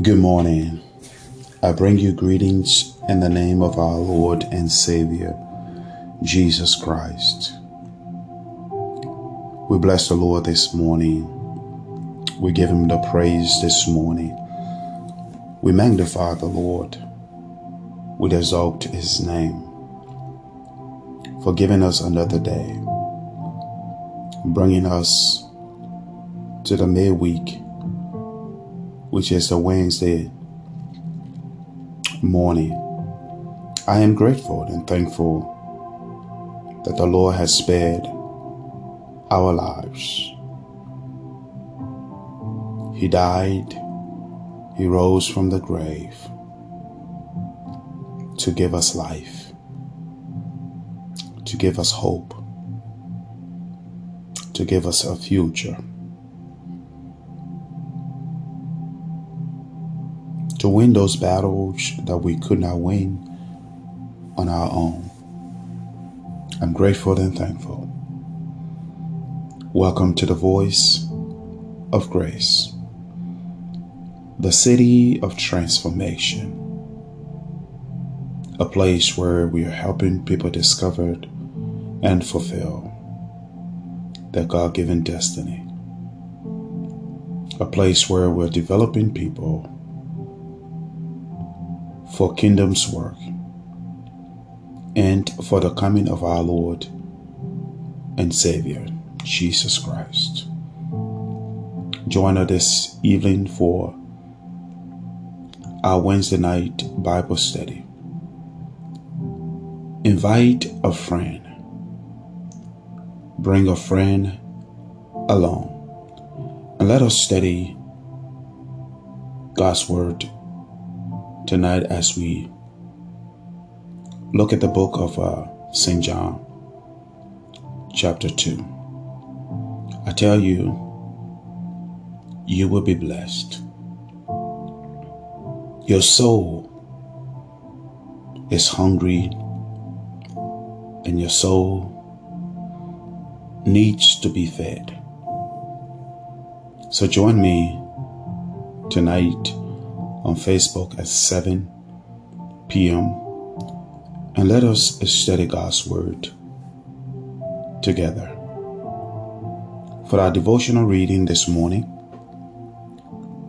Good morning. I bring you greetings in the name of our Lord and Savior, Jesus Christ. We bless the Lord this morning. We give him the praise this morning. We magnify the Lord. We exalt his name for giving us another day, bringing us to the midweek which is a Wednesday morning. I am grateful and thankful that the Lord has spared our lives. He died, He rose from the grave to give us life, to give us hope, to give us a future. To win those battles that we could not win on our own. I'm grateful and thankful. Welcome to the Voice of Grace, the city of transformation, a place where we are helping people discover and fulfill their God given destiny, a place where we're developing people for kingdom's work and for the coming of our Lord and Savior, Jesus Christ. Join us this evening for our Wednesday night Bible study. Invite a friend. Bring a friend along and let us study God's Word tonight as we look at the book of uh, St. John, chapter 2. I tell you, you will be blessed. Your soul is hungry, and your soul needs to be fed. So join me tonight on Facebook at 7 p.m. and let us study God's Word together. For our devotional reading this morning,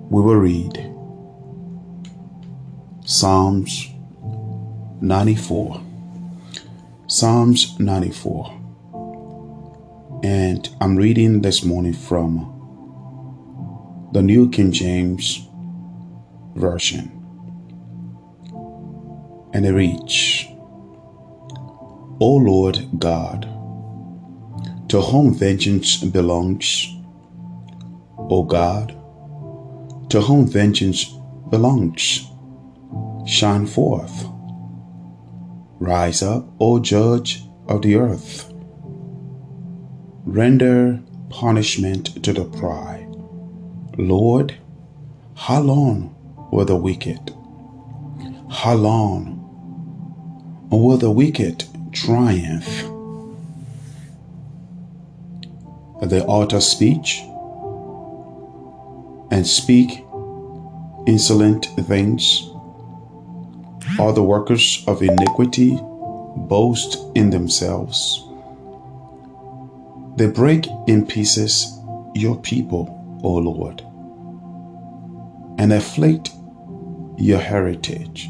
we will read Psalms 94. Psalms 94. And I'm reading this morning from the New King James Version. And it reads, O Lord God, to whom vengeance belongs, O God, to whom vengeance belongs, shine forth. Rise up, O Judge of the earth. Render punishment to the pride. Lord, how long will the wicked? How long will the wicked triumph? They utter speech and speak insolent things. All the workers of iniquity boast in themselves. They break in pieces your people, O Lord, and afflict your heritage.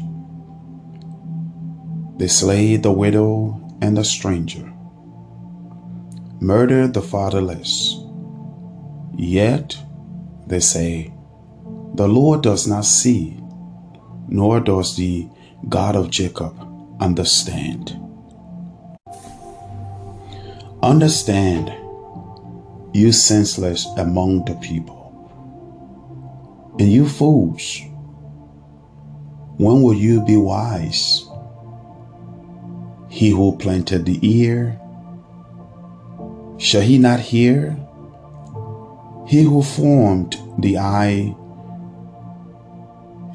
They slay the widow and the stranger, murder the fatherless. Yet they say, The Lord does not see, nor does the God of Jacob understand. Understand, you senseless among the people, and you fools when will you be wise? He who planted the ear, shall he not hear? He who formed the eye,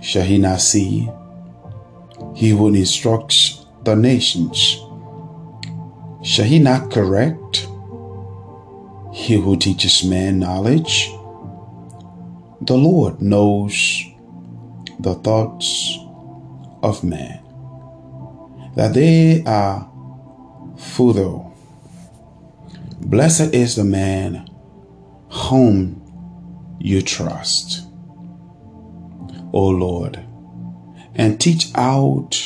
shall he not see? He who instructs the nations, shall he not correct? He who teaches man knowledge, the Lord knows the thoughts of man, that they are futile. Blessed is the man whom you trust, O Lord, and teach out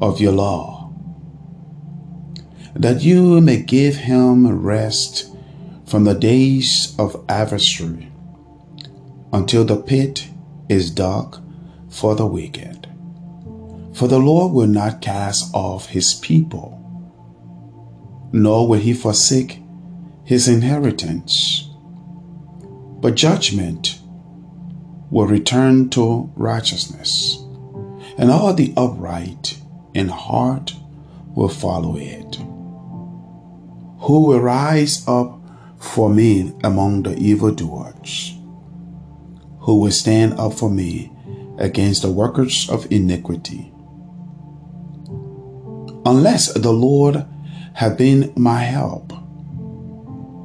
of your law, that you may give him rest from the days of adversary until the pit is dark for the wicked. For the Lord will not cast off his people, nor will he forsake his inheritance. But judgment will return to righteousness, and all the upright in heart will follow it. Who will rise up for me among the evildoers? who will stand up for me against the workers of iniquity. Unless the Lord have been my help,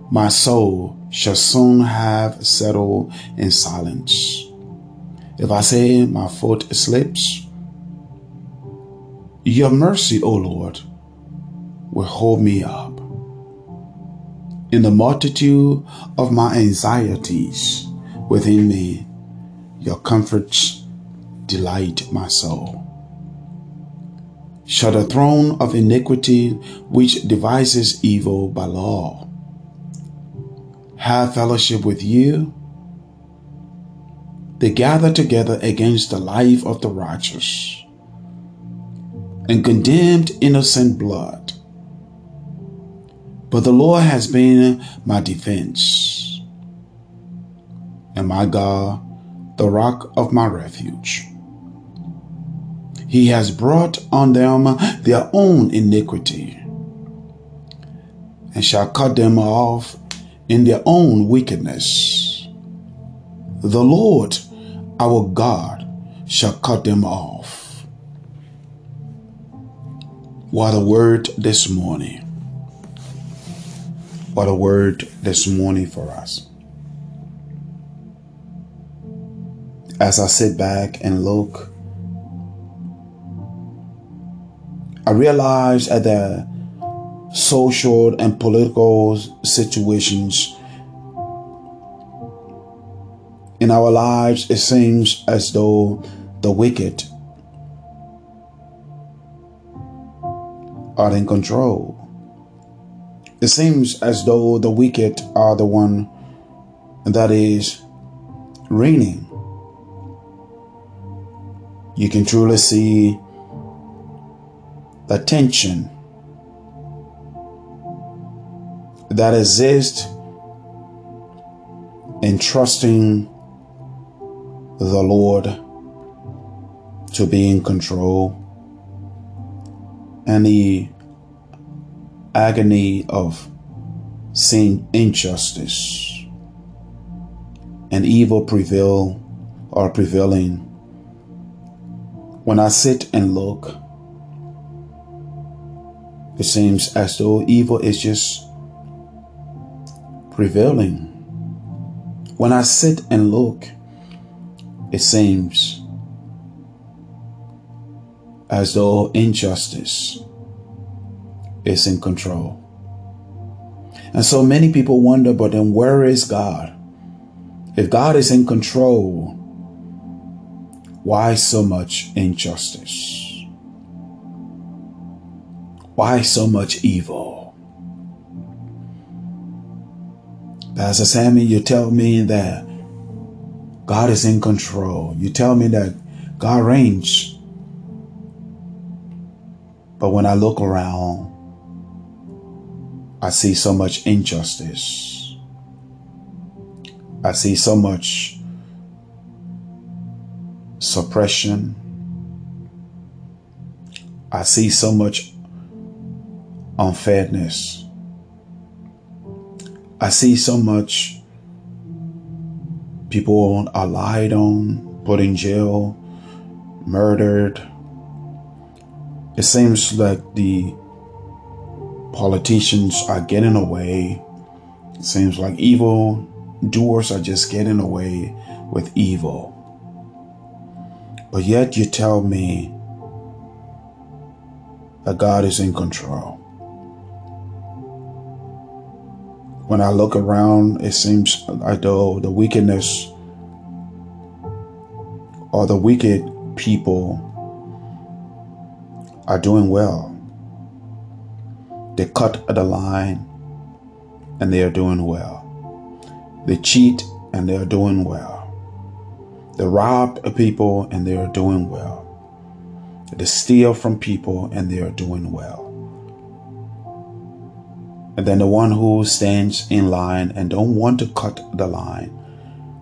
my soul shall soon have settled in silence. If I say my foot slips, your mercy, O Lord, will hold me up. In the multitude of my anxieties within me, your comforts delight my soul. Shall the throne of iniquity, which devises evil by law, have fellowship with you? They gather together against the life of the righteous and condemned innocent blood. But the Lord has been my defense, and my God the rock of my refuge. He has brought on them their own iniquity and shall cut them off in their own wickedness. The Lord our God shall cut them off. What a word this morning. What a word this morning for us. as I sit back and look, I realize that the social and political situations in our lives, it seems as though the wicked are in control. It seems as though the wicked are the one that is reigning you can truly see the tension that exists in trusting the Lord to be in control. And the agony of seeing injustice and evil prevail or prevailing. When I sit and look, it seems as though evil is just prevailing. When I sit and look, it seems as though injustice is in control. And so many people wonder, but then where is God? If God is in control, why so much injustice? Why so much evil? Pastor Sammy, you tell me that God is in control. You tell me that God reigns. But when I look around, I see so much injustice. I see so much suppression. I see so much unfairness. I see so much people are lied on, put in jail, murdered. It seems like the politicians are getting away. It seems like evil doers are just getting away with evil. But yet you tell me that God is in control. When I look around, it seems like though the wickedness or the wicked people are doing well. They cut the line and they are doing well. They cheat and they are doing well. They rob people and they are doing well. They steal from people and they are doing well. And then the one who stands in line and don't want to cut the line,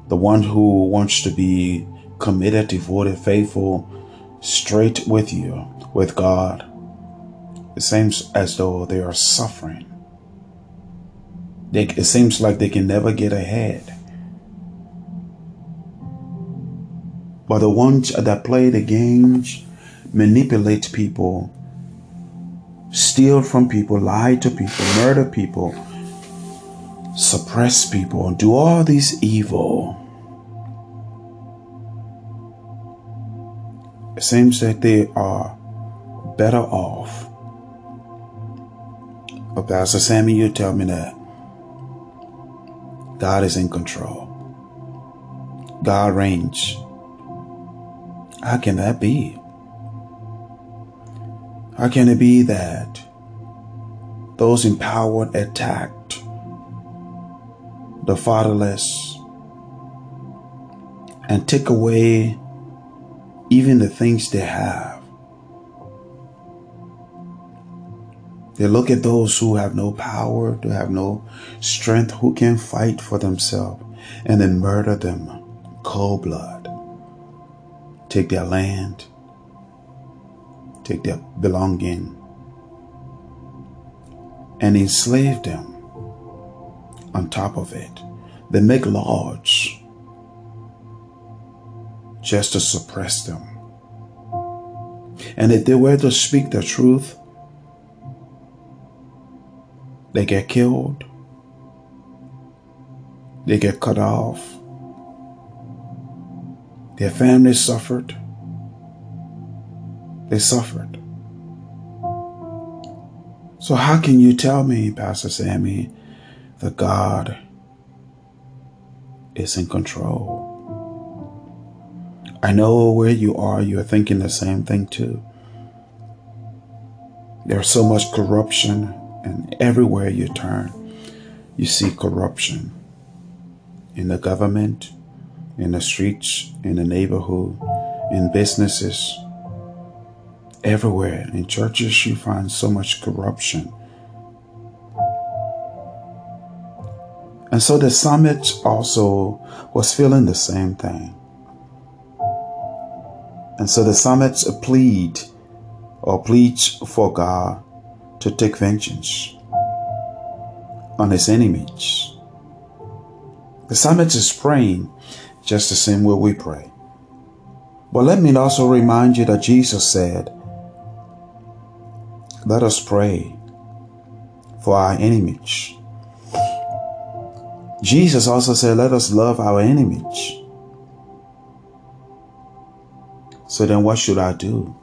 the one who wants to be committed, devoted, faithful, straight with you, with God, it seems as though they are suffering. They, it seems like they can never get ahead. But the ones that play the games, manipulate people, steal from people, lie to people, murder people, suppress people, do all these evil. It seems that they are better off. But Pastor Sammy, you tell me that God is in control. God reigns. How can that be? How can it be that those in power attacked the fatherless and take away even the things they have? They look at those who have no power, who have no strength, who can fight for themselves, and then murder them cold blood take their land, take their belonging, and enslave them on top of it. They make laws just to suppress them. And if they were to speak the truth, they get killed, they get cut off, their families suffered. They suffered. So, how can you tell me, Pastor Sammy, that God is in control? I know where you are, you're thinking the same thing too. There's so much corruption, and everywhere you turn, you see corruption in the government, in the streets, in the neighborhood, in businesses, everywhere. In churches, you find so much corruption. And so the psalmist also was feeling the same thing. And so the psalmist plead or pleads for God to take vengeance on his enemies. The psalmist is praying just the same way we pray. But let me also remind you that Jesus said, Let us pray for our enemies. Jesus also said, Let us love our enemies. So then, what should I do?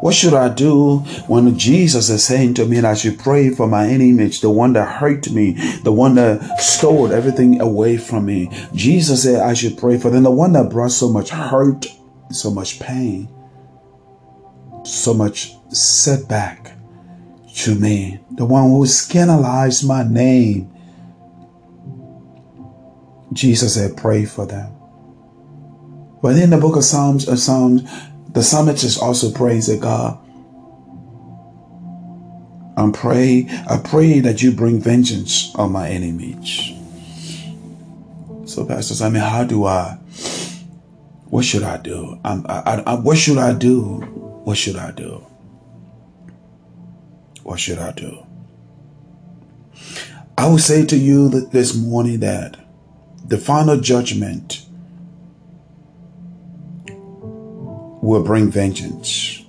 What should I do when Jesus is saying to me, that I should pray for my enemies, the one that hurt me, the one that stole everything away from me? Jesus said I should pray for them, the one that brought so much hurt, so much pain, so much setback to me, the one who scandalized my name. Jesus said, pray for them. But in the book of Psalms, uh, Psalms the psalmist also prays that God. I'm pray, I pray that you bring vengeance on my enemies. So, pastors, I mean, how do I? What should I do? I, I, I, what should I do? What should I do? What should I do? I will say to you that this morning that the final judgment will bring vengeance.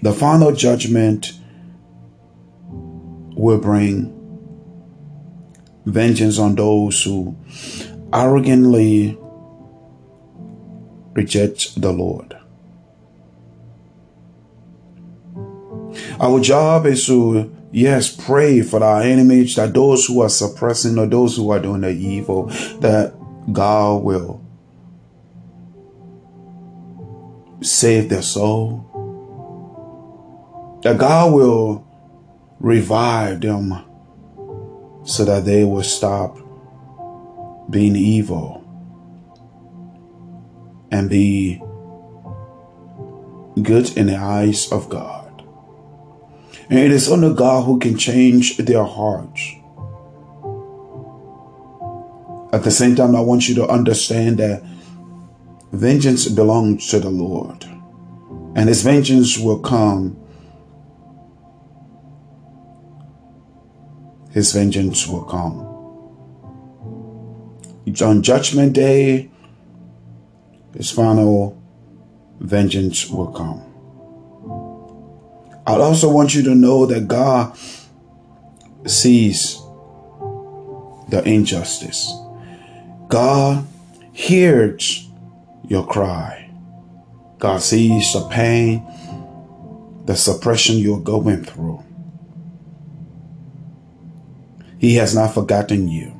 The final judgment will bring vengeance on those who arrogantly reject the Lord. Our job is to, yes, pray for our enemies, that those who are suppressing or those who are doing the evil, that God will save their soul, that God will revive them so that they will stop being evil and be good in the eyes of God. And it is only God who can change their hearts. At the same time, I want you to understand that vengeance belongs to the Lord, and his vengeance will come. His vengeance will come. On Judgment Day, his final vengeance will come. I also want you to know that God sees the injustice. God hears your cry. God sees the pain, the suppression you're going through. He has not forgotten you.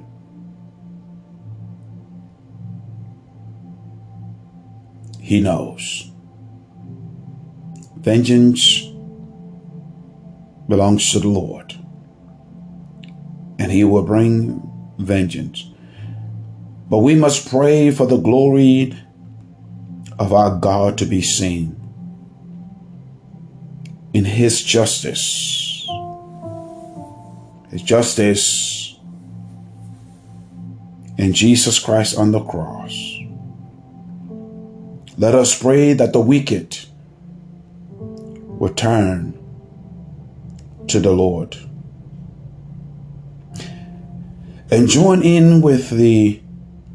He knows. Vengeance belongs to the Lord, and He will bring vengeance. But we must pray for the glory of our God to be seen in His justice. His justice in Jesus Christ on the cross. Let us pray that the wicked will turn to the Lord and join in with the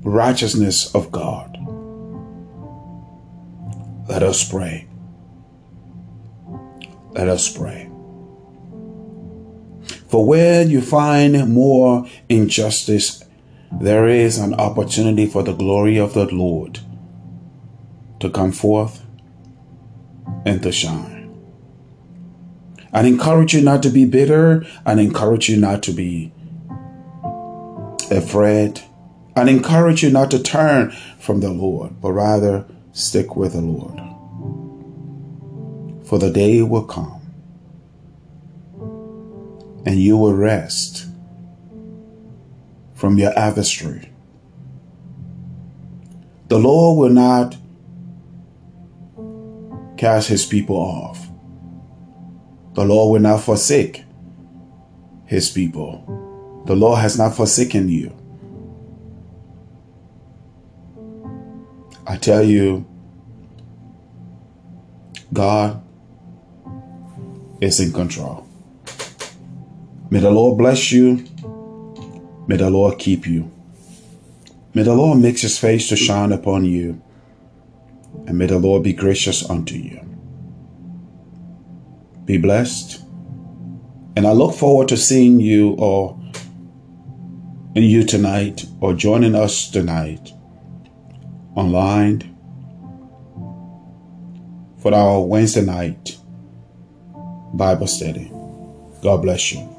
righteousness of God. Let us pray. Let us pray. For where you find more injustice, there is an opportunity for the glory of the Lord to come forth and to shine. I encourage you not to be bitter. and encourage you not to be afraid. and encourage you not to turn from the Lord, but rather stick with the Lord. For the day will come and you will rest from your adversary. The Lord will not cast his people off. The Lord will not forsake his people. The Lord has not forsaken you. I tell you, God is in control. May the Lord bless you. May the Lord keep you. May the Lord make his face to shine upon you. And may the Lord be gracious unto you. Be blessed. And I look forward to seeing you or you tonight or joining us tonight online for our Wednesday night Bible study. God bless you.